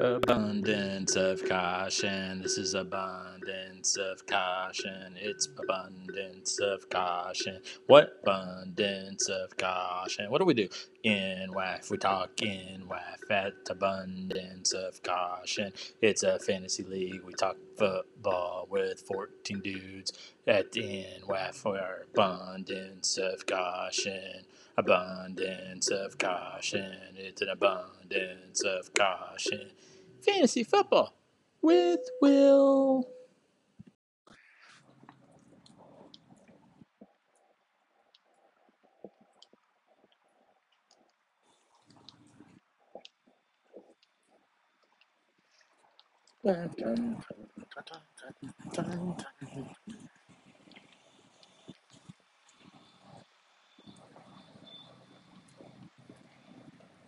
Abundance of caution. This is abundance of caution. It's abundance of caution. What abundance of caution? What do we do? In WAF, we talk in WAF at abundance of caution. It's a fantasy league. We talk football with 14 dudes at in WAF for abundance of caution. Abundance of caution. It's an abundance of caution. Fantasy football with Will.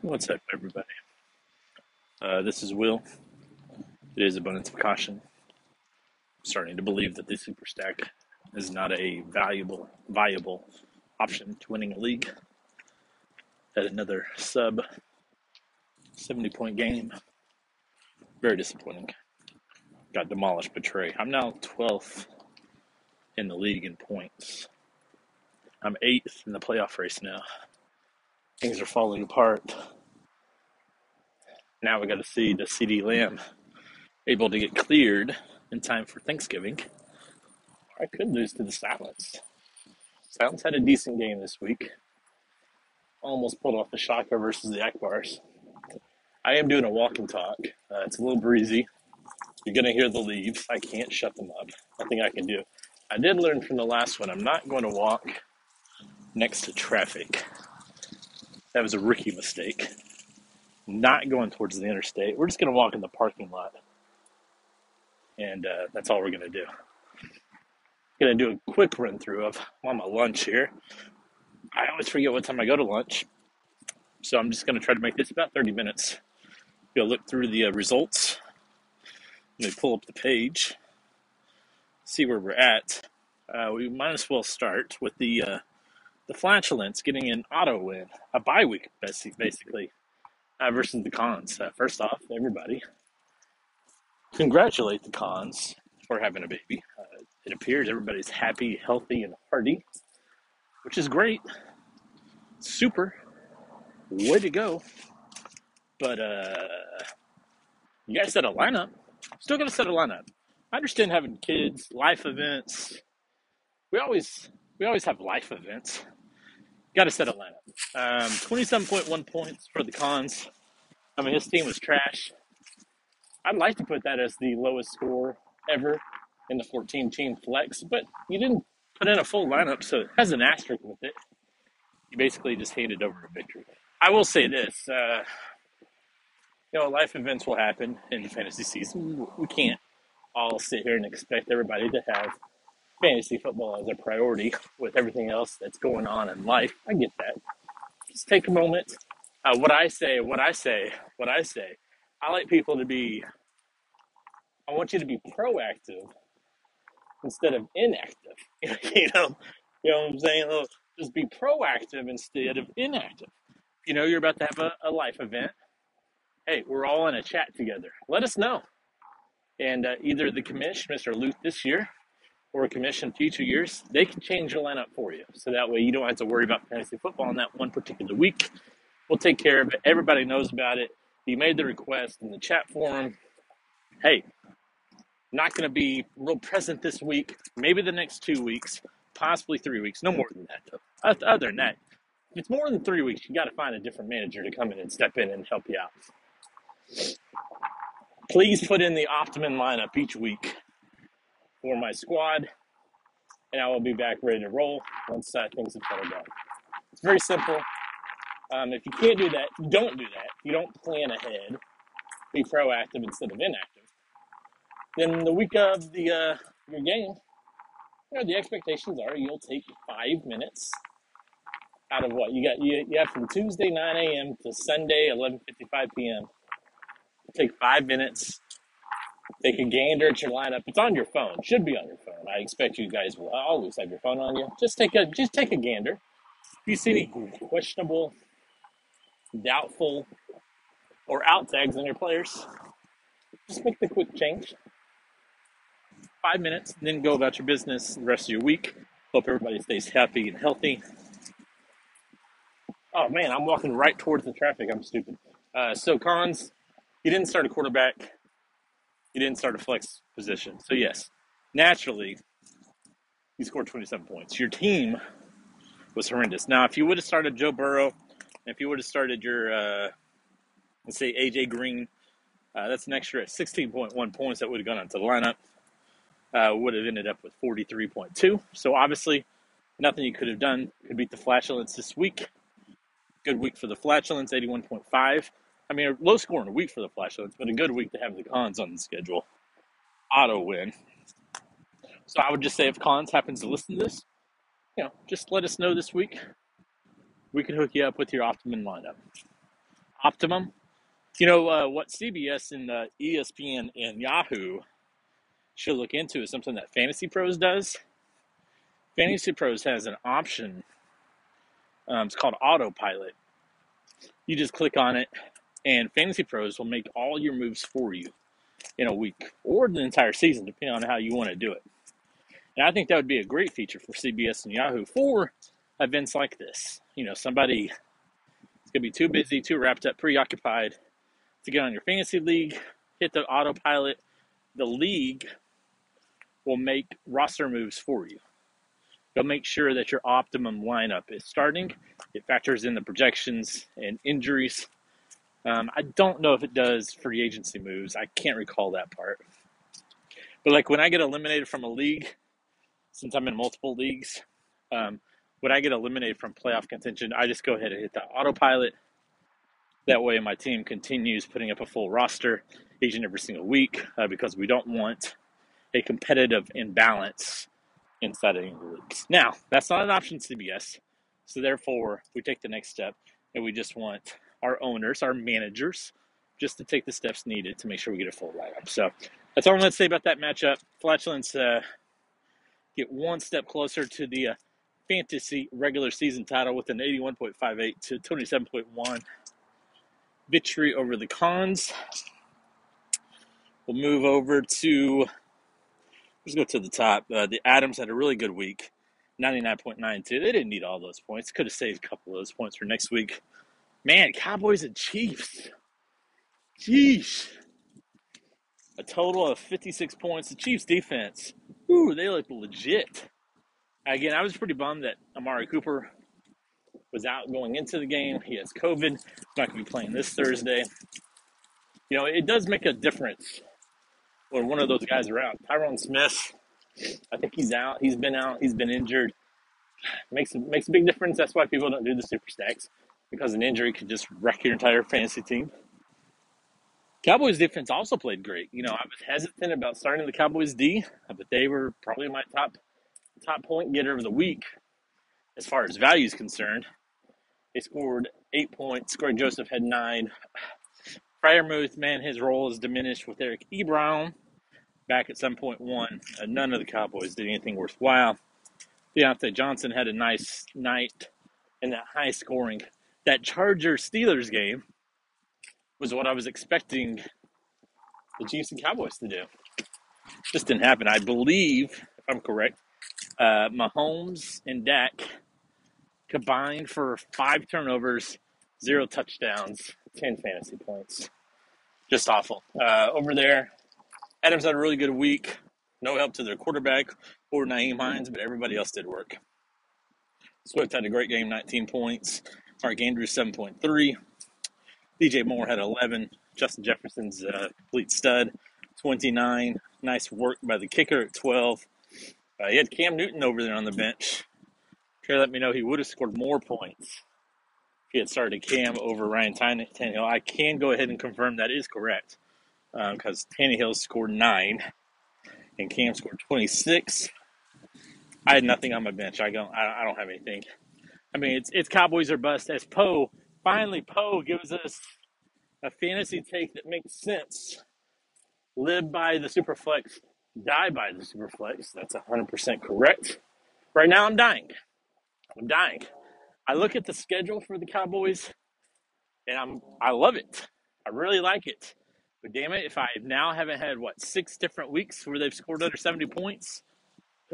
What's up, everybody? Uh, this is Will. It is abundance of caution. I'm starting to believe that the super stack is not a valuable, viable option to winning a league. At another sub 70 point game. Very disappointing. Got demolished, betray. I'm now 12th in the league in points. I'm 8th in the playoff race now. Things are falling apart. Now we got to see the CeeDee Lamb able to get cleared in time for Thanksgiving. I could lose to the Silence. Silence had a decent game this week. Almost pulled off the shocker versus the Akbars. I am doing a walk and talk. Uh, it's a little breezy. You're going to hear the leaves. I can't shut them up. Nothing I can do. I did learn from the last one. I'm not going to walk next to traffic. That was a rookie mistake. Not going towards the interstate. We're just going to walk in the parking lot. And uh, that's all we're going to do. Going to do a quick run through of I'm on my lunch here. I always forget what time I go to lunch. So I'm just going to try to make this about 30 minutes. Go look through the uh, results. Let me pull up the page, see where we're at. Uh, we might as well start with the uh, the flatulence getting an auto win, a bye week basically, uh, versus the cons. Uh, first off, everybody, congratulate the cons for having a baby. Uh, it appears everybody's happy, healthy, and hearty, which is great. Super. Way to go. But uh, you guys set a lineup. Still got to set a lineup. I understand having kids, life events. We always we always have life events. Got to set a lineup. Um, 27.1 points for the cons. I mean, his team was trash. I'd like to put that as the lowest score ever in the 14 team flex, but you didn't put in a full lineup, so it has an asterisk with it. You basically just handed over a victory. I will say this. Uh, you know, life events will happen in the fantasy season. We can't all sit here and expect everybody to have fantasy football as a priority with everything else that's going on in life. I get that. Just take a moment. Uh, what I say, what I say, what I say. I like people to be. I want you to be proactive instead of inactive. you know, you know what I'm saying? Just be proactive instead of inactive. You know, you're about to have a, a life event. Hey, we're all in a chat together. Let us know. And uh, either the commission, Mr. Luke, this year, or a commission future years, they can change your lineup for you. So that way you don't have to worry about fantasy football in that one particular week. We'll take care of it. Everybody knows about it. You made the request in the chat forum. Hey, not going to be real present this week, maybe the next two weeks, possibly three weeks. No more than that, though. Other than that, if it's more than three weeks, you got to find a different manager to come in and step in and help you out. Please put in the optimum lineup each week for my squad, and I will be back ready to roll once uh, things have settled down. It's very simple. Um, if you can't do that, don't do that. You don't plan ahead. Be proactive instead of inactive. Then the week of the uh, your game, you know, the expectations are you'll take five minutes out of what you got. You, you have from Tuesday 9 a.m. to Sunday 11:55 p.m. Take five minutes. Take a gander at your lineup. It's on your phone. Should be on your phone. I expect you guys will always have your phone on you. Just take a just take a gander. If you see any questionable, doubtful, or out tags on your players, Just make the quick change. Five minutes, then go about your business the rest of your week. Hope everybody stays happy and healthy. Oh man, I'm walking right towards the traffic. I'm stupid. Uh, so cons, you didn't start a quarterback. You didn't start a flex position. So yes, naturally, you scored 27 points. Your team was horrendous. Now, if you would have started Joe Burrow, if you would have started your, uh, let's say AJ Green, uh, that's an extra 16.1 points that would have gone onto the lineup. Uh, would have ended up with 43.2. So obviously, nothing you could have done could beat the flatulence this week. Good week for the flatulence, 81.5. I mean, a low score in a week for the flatulence, but a good week to have the cons on the schedule. Auto win. So I would just say if cons happens to listen to this, you know, just let us know this week. We can hook you up with your optimum lineup. Optimum. You know uh, what CBS and uh, ESPN and Yahoo should look into is something that Fantasy Pros does. Fantasy Pros has an option. Um, it's called Autopilot. You just click on it, and Fantasy Pros will make all your moves for you in a week or the entire season, depending on how you want to do it. And I think that would be a great feature for CBS and Yahoo for events like this. You know, somebody is going to be too busy, too wrapped up, preoccupied to get on your fantasy league, hit the autopilot. The league will make roster moves for you. They'll make sure that your optimum lineup is starting. It factors in the projections and injuries. Um, I don't know if it does free agency moves. I can't recall that part. But like when I get eliminated from a league, since I'm in multiple leagues, um, when I get eliminated from playoff contention, I just go ahead and hit the autopilot. That way, my team continues putting up a full roster each and every single week uh, because we don't want a competitive imbalance inside of the leagues. Now, that's not an option CBS, so therefore, we take the next step and we just want our owners, our managers, just to take the steps needed to make sure we get a full lineup. So that's all I'm going to say about that matchup. Flatulence uh, get one step closer to the uh, fantasy regular season title with an 81.58 to 27.1 victory over the cons. We'll move over to, let's go to the top. Uh, the Adams had a really good week, 99.92. They didn't need all those points. Could have saved a couple of those points for next week. Man, Cowboys and Chiefs. Jeez. A total of 56 points. The Chiefs defense, ooh, they look legit. Again, I was pretty bummed that Amari Cooper was out going into the game. He has COVID. He's not going to be playing this Thursday. You know, it does make a difference when one of those guys are out. Tyron Smith, I think he's out. He's been out. He's been injured. Makes makes a big difference. That's why people don't do the super stacks because an injury could just wreck your entire fantasy team. Cowboys defense also played great. You know, I was hesitant about starting the Cowboys D, but they were probably my top top point getter of the week as far as value is concerned. They scored eight points. Greg Joseph had nine. Freiermuth, man, his role is diminished with Eric Ebron back at 7.1. Uh, none of the Cowboys did anything worthwhile. Diontae Johnson had a nice night in that high scoring. That Charger Steelers game was what I was expecting the Chiefs and Cowboys to do. Just didn't happen. I believe, if I'm correct, uh, Mahomes and Dak combined for five turnovers, zero touchdowns, 10 fantasy points. Just awful. Uh, over there, Adams had a really good week. No help to their quarterback or Nyheim Hines, but everybody else did work. Swift had a great game, 19 points. Mark Andrews, 7.3. DJ Moore had 11. Justin Jefferson's a uh, complete stud, 29. Nice work by the kicker at 12. Uh, he had Cam Newton over there on the bench. Trey let me know he would have scored more points if he had started Cam over Ryan Tannehill. I can go ahead and confirm that is correct because um, Tannehill scored nine and Cam scored 26. I had nothing on my bench. I don't. I don't have anything. I mean, it's it's Cowboys or bust. As Poe finally Poe gives us a fantasy take that makes sense. Live by the superflex, die by the superflex. That's 100% correct. Right now, I'm dying. I'm dying. I look at the schedule for the Cowboys, and I'm I love it. I really like it. But damn it, if I now haven't had what six different weeks where they've scored under 70 points,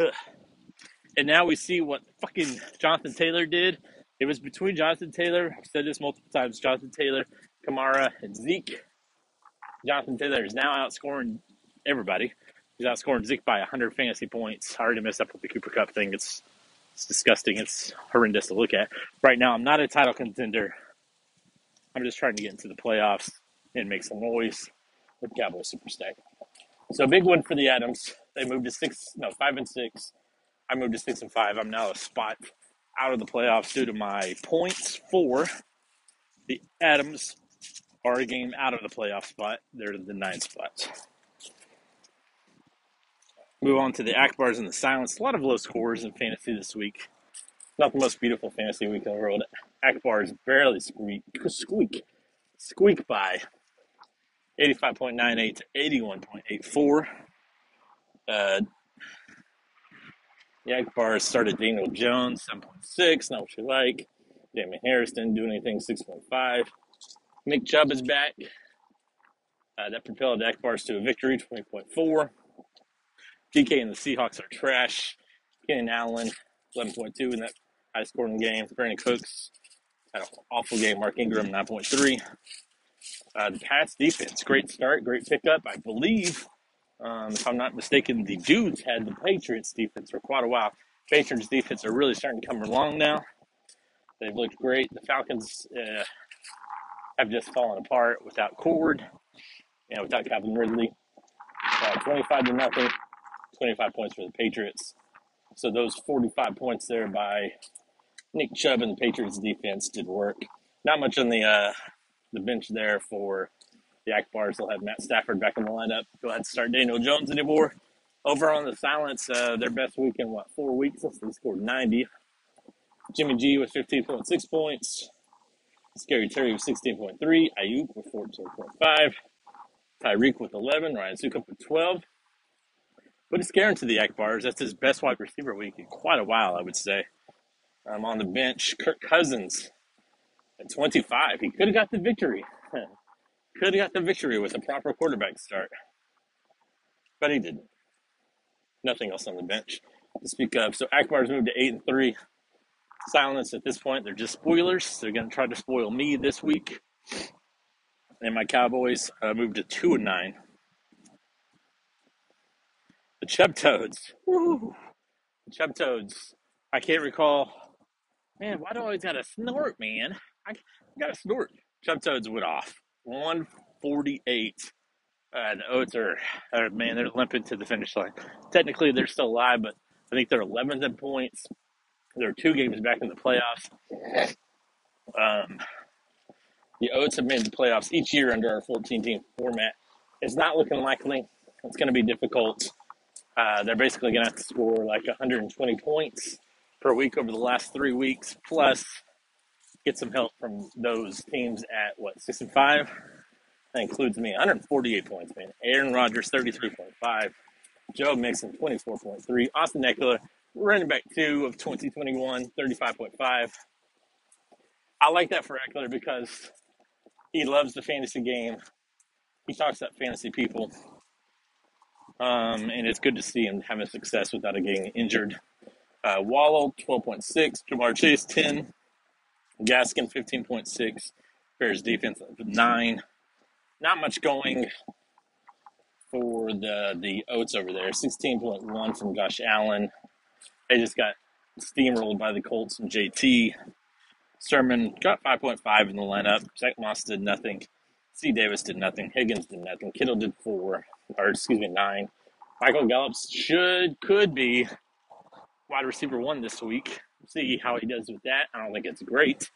ugh. And now we see what fucking Jonathan Taylor did. It was between Jonathan Taylor. I've said this multiple times. Jonathan Taylor, Kamara, and Zeke. Jonathan Taylor is now outscoring everybody. He's outscoring Zeke by 100 fantasy points. I already messed up with the Cooper Kupp thing. It's it's disgusting. It's horrendous to look at. Right now, I'm not a title contender. I'm just trying to get into the playoffs and make some noise with Cowboy Super Stack. So big win for the Adams. They moved to six, no, five and six. I moved to six and five. I'm now a spot out of the playoffs due to my points for the Adams are a game out of the playoff spot. They're the nine spots. Move on to the Akbars and the Silence. A lot of low scores in fantasy this week. Not the most beautiful fantasy week in the world. Akbars barely squeak, squeak, squeak by 85.98 to 81.84. Uh, the Akbars started Daniel Jones, 7.6, not what you like. Damien Harris didn't do anything, 6.5. Nick Chubb is back. Uh, that propelled Akbars to a victory, 20.4. DK and the Seahawks are trash. Keenan Allen, 11.2 in that high scoring game. Brandin Cooks had an awful game. Mark Ingram, 9.3. Uh, the Pats defense, great start, great pickup. I believe, um, if I'm not mistaken, the Dudes had the Patriots defense for quite a while. Patriots defense are really starting to come along now. They've looked great. The Falcons uh, have just fallen apart without Cord and without Calvin Ridley. Uh, 25 to nothing. 25 points for the Patriots. So those 45 points there by Nick Chubb and the Patriots defense did work. Not much on the uh, the bench there for the Akbars. They'll have Matt Stafford back in the lineup. Go ahead and start Daniel Jones anymore. Over on the silence, uh, their best week in what four weeks? They scored 90. Jimmy G with 15.6 points. Scary Terry with 16.3. Aiyuk with 14.5. Tyreek with 11. Ryan Succop with 12. But it's guaranteed the Akbars. That's his best wide receiver week in quite a while, I would say. I'm on the bench. Kirk Cousins at 25. He could have got the victory. could have got the victory with a proper quarterback start. But he didn't. Nothing else on the bench to speak of. So Akbars moved to 8 and 3. Silence at this point. They're just spoilers. They're going to try to spoil me this week. And my Cowboys uh, moved to 2 and 9. The Chub Toads. Woo. The Chub Toads. I can't recall. Man, why do I always got to snort, man? I got to snort. Chub Toads went off. 148. Uh, the Oats are, are, man, they're limping to the finish line. Technically, they're still alive, but I think they're 11th in points. They're two games back in the playoffs. Um, the Oats have made the playoffs each year under our 14 team format. It's not looking likely. It's going to be difficult. Uh, they're basically going to have to score like 120 points per week over the last three weeks, plus get some help from those teams at what six and five. That includes me, 148 points, man. Aaron Rodgers, 33.5. Joe Mixon, 24.3. Austin Ekeler, running back two of 2021, 35.5. I like that for Ekeler because he loves the fantasy game. He talks to fantasy people. Um, and it's good to see him having success without getting injured. Uh, Wallow, 12.6. Ja'Marr Chase, 10. Gaskin, 15.6. Bears defense, 9. Not much going for the the Oats over there. 16.1 from Josh Allen. They just got steamrolled by the Colts and JT. Sermon got 5.5 in the lineup. Zach Moss did nothing. C. Davis did nothing. Higgins did nothing. Kittle did four, or excuse me, nine. Michael Gallup should, could be wide receiver one this week. See how he does with that. I don't think it's great.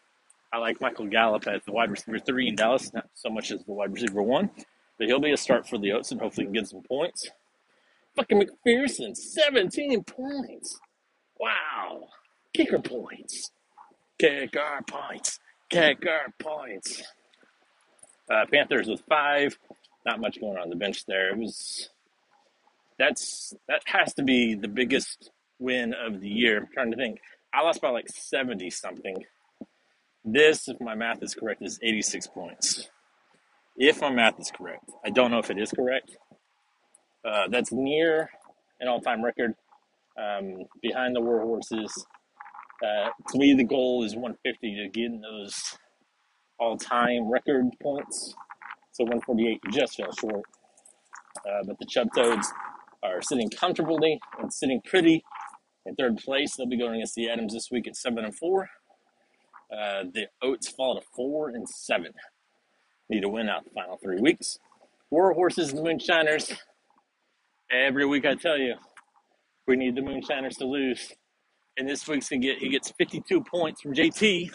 I like Michael Gallup as the wide receiver three in Dallas, not so much as the wide receiver one, but he'll be a start for the Oats and hopefully can get some points. Fucking McPherson, 17 points. Wow. Kicker points. Kicker points. Kicker points. Uh, Panthers with five. Not much going on the bench there. It was that's that has to be the biggest win of the year. I'm trying to think. I lost by like 70 something. This, if my math is correct, is 86 points. If my math is correct, I don't know if it is correct. Uh, that's near an all-time record um, behind the War Horses. Uh, to me, the goal is 150 to get in those all-time record points. So 148 just fell short. Uh, but the Chub Toads are sitting comfortably and sitting pretty in third place. They'll be going against the Adams this week at seven and four. Uh, the Oats fall to four and seven. Need to win out the final three weeks. War Horses and Moonshiners. Every week I tell you, we need the Moonshiners to lose. And this week's gonna get he gets 52 points from JT. And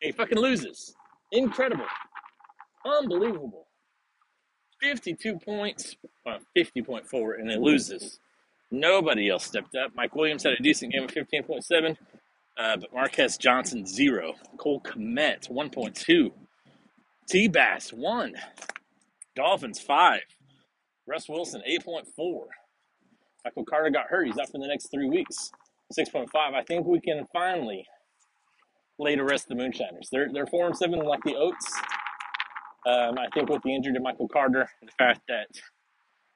he fucking loses. Incredible. Unbelievable. 52 points, uh, 50.4, and it loses. Nobody else stepped up. Mike Williams had a decent game of 15.7, uh, but Marquez Johnson, zero. Cole Kmet, 1.2. T Bass, one. Dolphins, five. Russ Wilson, 8.4. Michael Carter got hurt. He's out for the next three weeks. 6.5. I think we can finally lay to rest the Moonshiners. They're, they're 4 and 7 like the Oats. Um, I think with the injury to Michael Carter, the fact that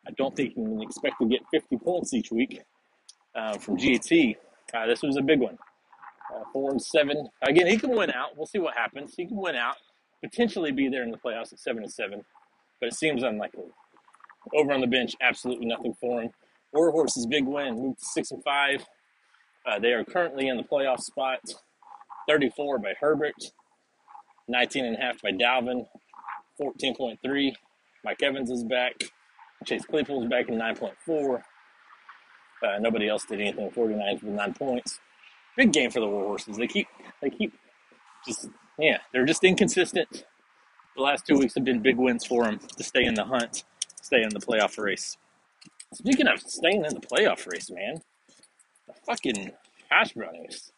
I don't think you can expect to get 50 points each week uh, from GAT, uh, this was a big one. Uh, four and seven. Again, he can win out. We'll see what happens. He can win out, potentially be there in the playoffs at seven and seven, but it seems unlikely. Over on the bench, absolutely nothing for him. Warhorse's big win, moved to six and five. Uh, they are currently in the playoff spot. 34 by Herbert, 19 and a half by Dalvin, 14.3. Mike Evans is back. Chase Claypool is back in 9.4. Uh, nobody else did anything. 49 with nine points. Big game for the War Horses. They keep, they keep just, yeah, they're just inconsistent. The last two weeks have been big wins for them to stay in the hunt, stay in the playoff race. Speaking of staying in the playoff race, man, the fucking Hash Brownies.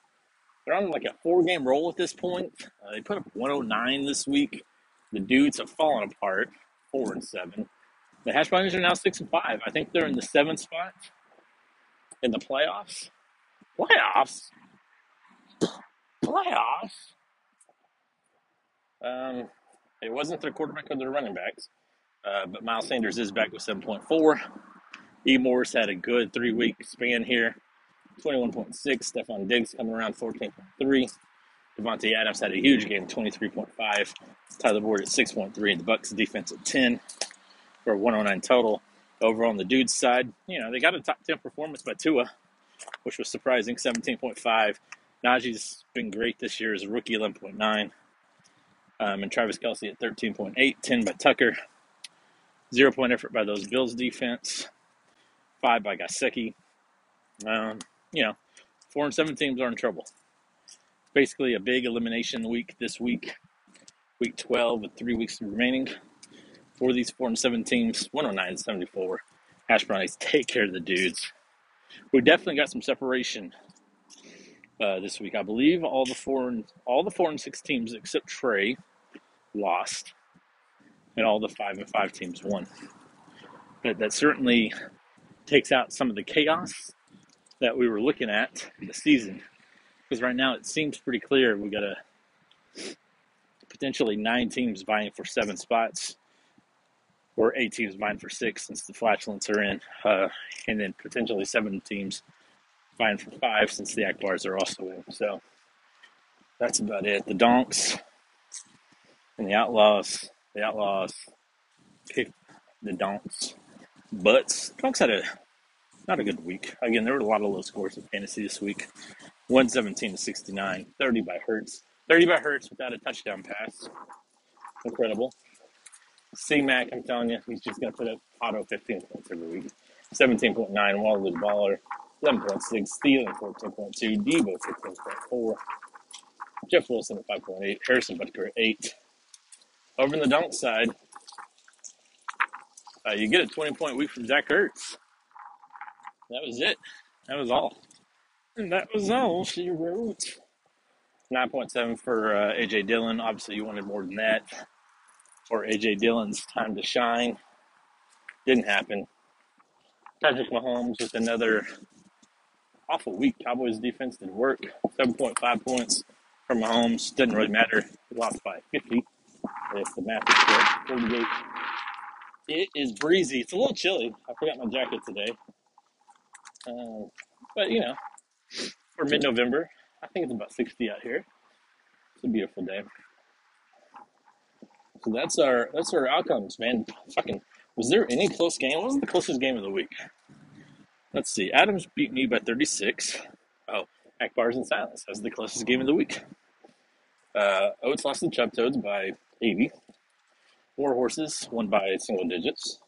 They're on like a four game roll at this point. Uh, they put up 109 this week. The dudes have fallen apart, four and seven. The Hash are now six and five. I think they're in the seventh spot in the playoffs. Playoffs? Playoffs? Um, it wasn't their quarterback or their running backs, uh, but Miles Sanders is back with 7.4. E. Morris had a good three week span here 21.6. Stefon Diggs coming around 14.3. Davante Adams had a huge game, 23.5. Tyler Boyd at 6.3. The Bucks defense at 10 for a 109 total. Over on the dudes side, you know, they got a top 10 performance by Tua, which was surprising, 17.5. Najee's been great this year as a rookie, 11.9. Um, and Travis Kelce at 13.8, 10 by Tucker. Zero point effort by those Bills defense. Five by Gesicki. Um, you know, four and seven teams are in trouble. Basically, a big elimination week this week, week 12, with three weeks remaining for these four and seven teams. 109 and 74. Hash Brownies take care of the dudes. We definitely got some separation uh, this week. I believe all the four and all the four and six teams except Trey lost, and all the five and five teams won. But that certainly takes out some of the chaos that we were looking at the season. Because right now it seems pretty clear we got a potentially nine teams vying for seven spots, or eight teams vying for six since the flatulence are in, uh, and then potentially seven teams vying for five since the Akbars are also in. So that's about it. The Donks and the Outlaws, the Outlaws picked the Donks. But Donks had a not a good week. Again, there were a lot of low scores in fantasy this week. 117 to 69, 30 by Hurts. 30 by Hurts without a touchdown pass. Incredible. C Mac, I'm telling you, he's just going to put up auto 15 points every week. 17.9, Waller Baller, 11.6, Stealing 14.2, Deebo 16.4, Jeff Wilson at 5.8, Harrison Butker at 8. Over in the dunk side, uh, you get a 20 point week from Zach Ertz. That was it. That was all. And that was all she wrote. 9.7 for uh, AJ Dillon. Obviously, you wanted more than that. For AJ Dillon's time to shine. Didn't happen. Patrick Mahomes with another awful week. Cowboys defense didn't work. 7.5 points from Mahomes. Doesn't really matter. He lost by 50. If the math is correct, 48. It is breezy. It's a little chilly. I forgot my jacket today. Um, but, you know, for mid November, I think it's about 60 out here. It's a beautiful day. So that's our that's our outcomes, man. Fucking was there any close game? What was the closest game of the week? Let's see. Adams beat me by 36. Oh, Akbars and Silence. That's the closest game of the week. Uh, Oats lost to Chub Toads by 80. War Horses won by single digits.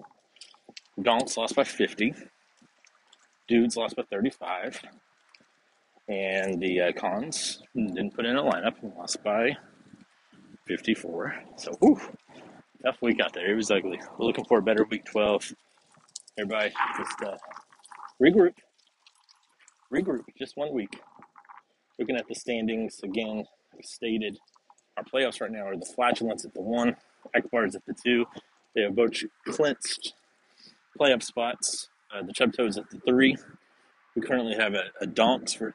Donks lost by 50. Dudes lost by 35. And the uh, Cons didn't put in a lineup and lost by 54. So, whew, tough week out there. It was ugly. We're looking for a better week 12. Everybody, just uh, regroup. Regroup. Just one week. Looking at the standings again, stated, our playoffs right now are the Flatulence at the one, Akbars at the two. They have both clinched playoff spots. Uh, the Chub Toads at the three. We currently have a, a Donks for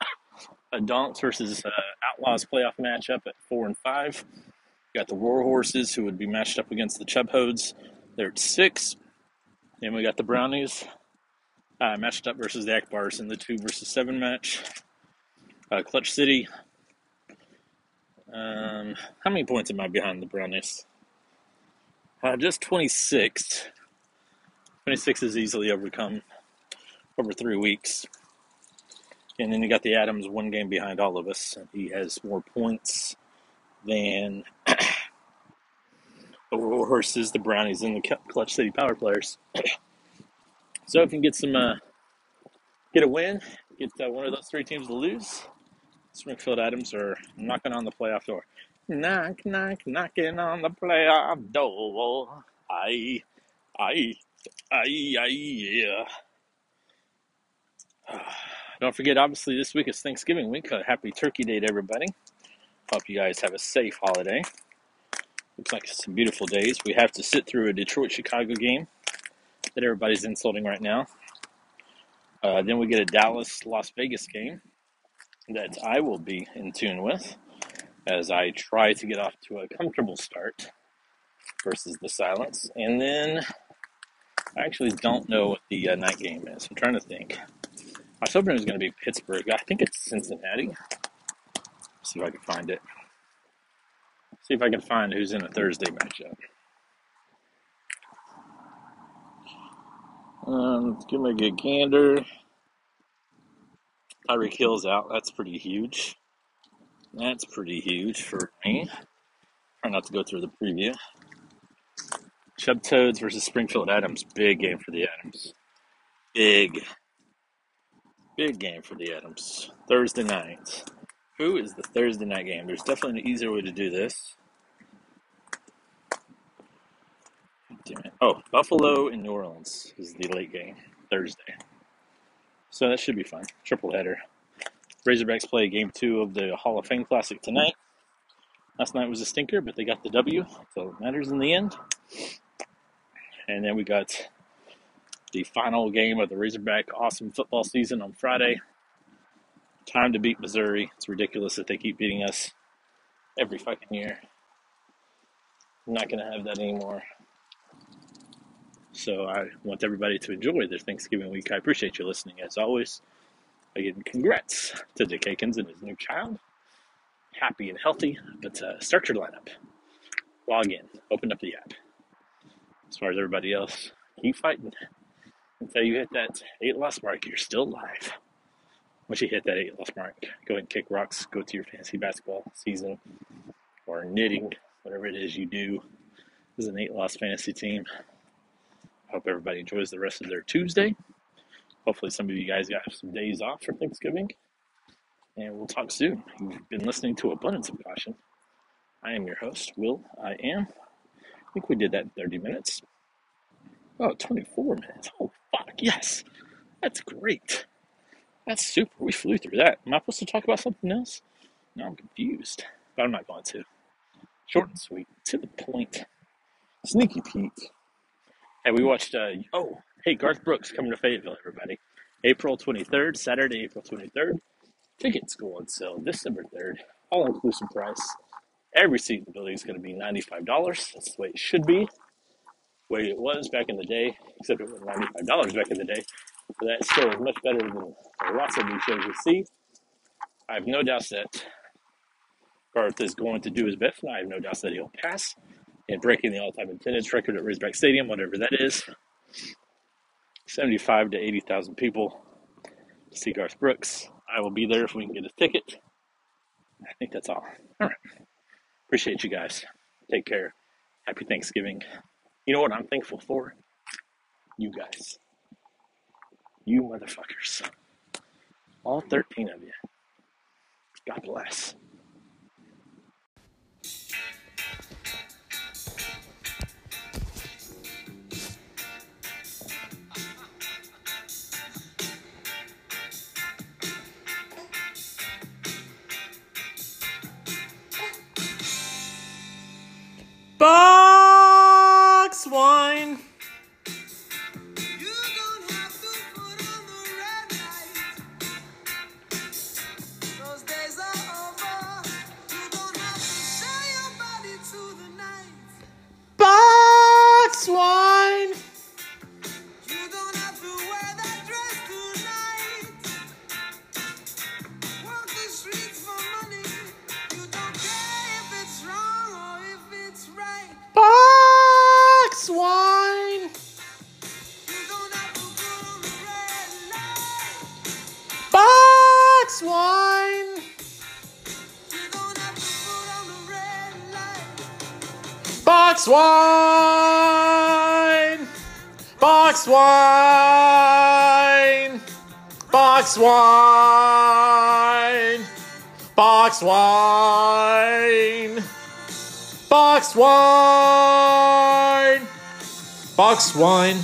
a Donks versus uh, Outlaws playoff matchup at four and five. We got the War Horses who would be matched up against the Chub Toads. They're at six. Then we got the Brownies uh, matched up versus the Akbars in the two versus seven match. Uh, Clutch City. Um, how many points am I behind the Brownies? Uh, just 26. 26 is easily overcome over three weeks. And then you got the Adams one game behind all of us. He has more points than the horses, the Brownies, and the Clutch City Power players. so if you can get some, uh, get a win, get uh, one of those three teams to lose, Springfield Adams are knocking on the playoff door. Knock, knock, knocking on the playoff door. I, I, I, I, yeah. Don't forget, obviously, this week is Thanksgiving week. Uh, happy Turkey Day to everybody. Hope you guys have a safe holiday. Looks like some beautiful days. We have to sit through a Detroit Chicago game that everybody's insulting right now. Uh, then we get a Dallas Las Vegas game that I will be in tune with as I try to get off to a comfortable start versus the silence. And then I actually don't know what the uh, night game is. I'm trying to think. I was hoping it was going to be Pittsburgh. I think it's Cincinnati. Let's see if I can find it. See if I can find who's in a Thursday matchup. Um, let's give me a good gander. Tyreek Hill's out. That's pretty huge. That's pretty huge for me. Try not to go through the preview. Chub Toads versus Springfield Adams. Big game for the Adams. Big. Big game for the Adams. Thursday night. Who is the Thursday night game? There's definitely an easier way to do this. Oh, Buffalo and New Orleans is the late game. Thursday. So that should be fun. Triple header. Razorbacks play game two of the Hall of Fame Classic tonight. Last night was a stinker, but they got the W, so it matters in the end. And then we got the final game of the Razorback awesome football season on Friday. Time to beat Missouri. It's ridiculous that they keep beating us every fucking year. I'm not going to have that anymore. So I want everybody to enjoy their Thanksgiving week. I appreciate you listening as always. Again, congrats to Dick Akins and his new child. Happy and healthy, but uh, start your lineup. Log in, open up the app. As far as everybody else, keep fighting. Until you hit that eight loss mark, you're still alive. Once you hit that eight loss mark, go ahead and kick rocks, go to your fantasy basketball season or knitting, whatever it is you do. This is an eight loss fantasy team. Hope everybody enjoys the rest of their Tuesday. Hopefully, some of you guys got some days off for Thanksgiving. And we'll talk soon. You've been listening to Abundance of Caution. I am your host, Will. I am. I think we did that in 30 minutes. Oh, 24 minutes. Oh, fuck, yes. That's great. That's super. We flew through that. Am I supposed to talk about something else? No, I'm confused. But I'm not going to. Short and sweet. To the point. Sneaky Pete. And we watched, uh, oh, hey, Garth Brooks coming to Fayetteville, everybody. April 23rd, Saturday, April 23rd. Tickets go on sale December 3rd. All inclusive price. Every seat in the building is going to be $95. That's the way it should be, way it was back in the day, except it was $95 back in the day. But that still is much better than lots of these shows you see. I have no doubts that Garth is going to do his best, and I have no doubts that he'll pass in breaking the all-time attendance record at Razorback Stadium, whatever that is. 75 to 80,000 people to see Garth Brooks. I will be there if we can get a ticket. I think that's all. All right. Appreciate you guys. Take care. Happy Thanksgiving. You know what I'm thankful for? You guys. You motherfuckers. All 13 of you. God bless. Box wine. Box wine. Box wine. Box wine. Box wine.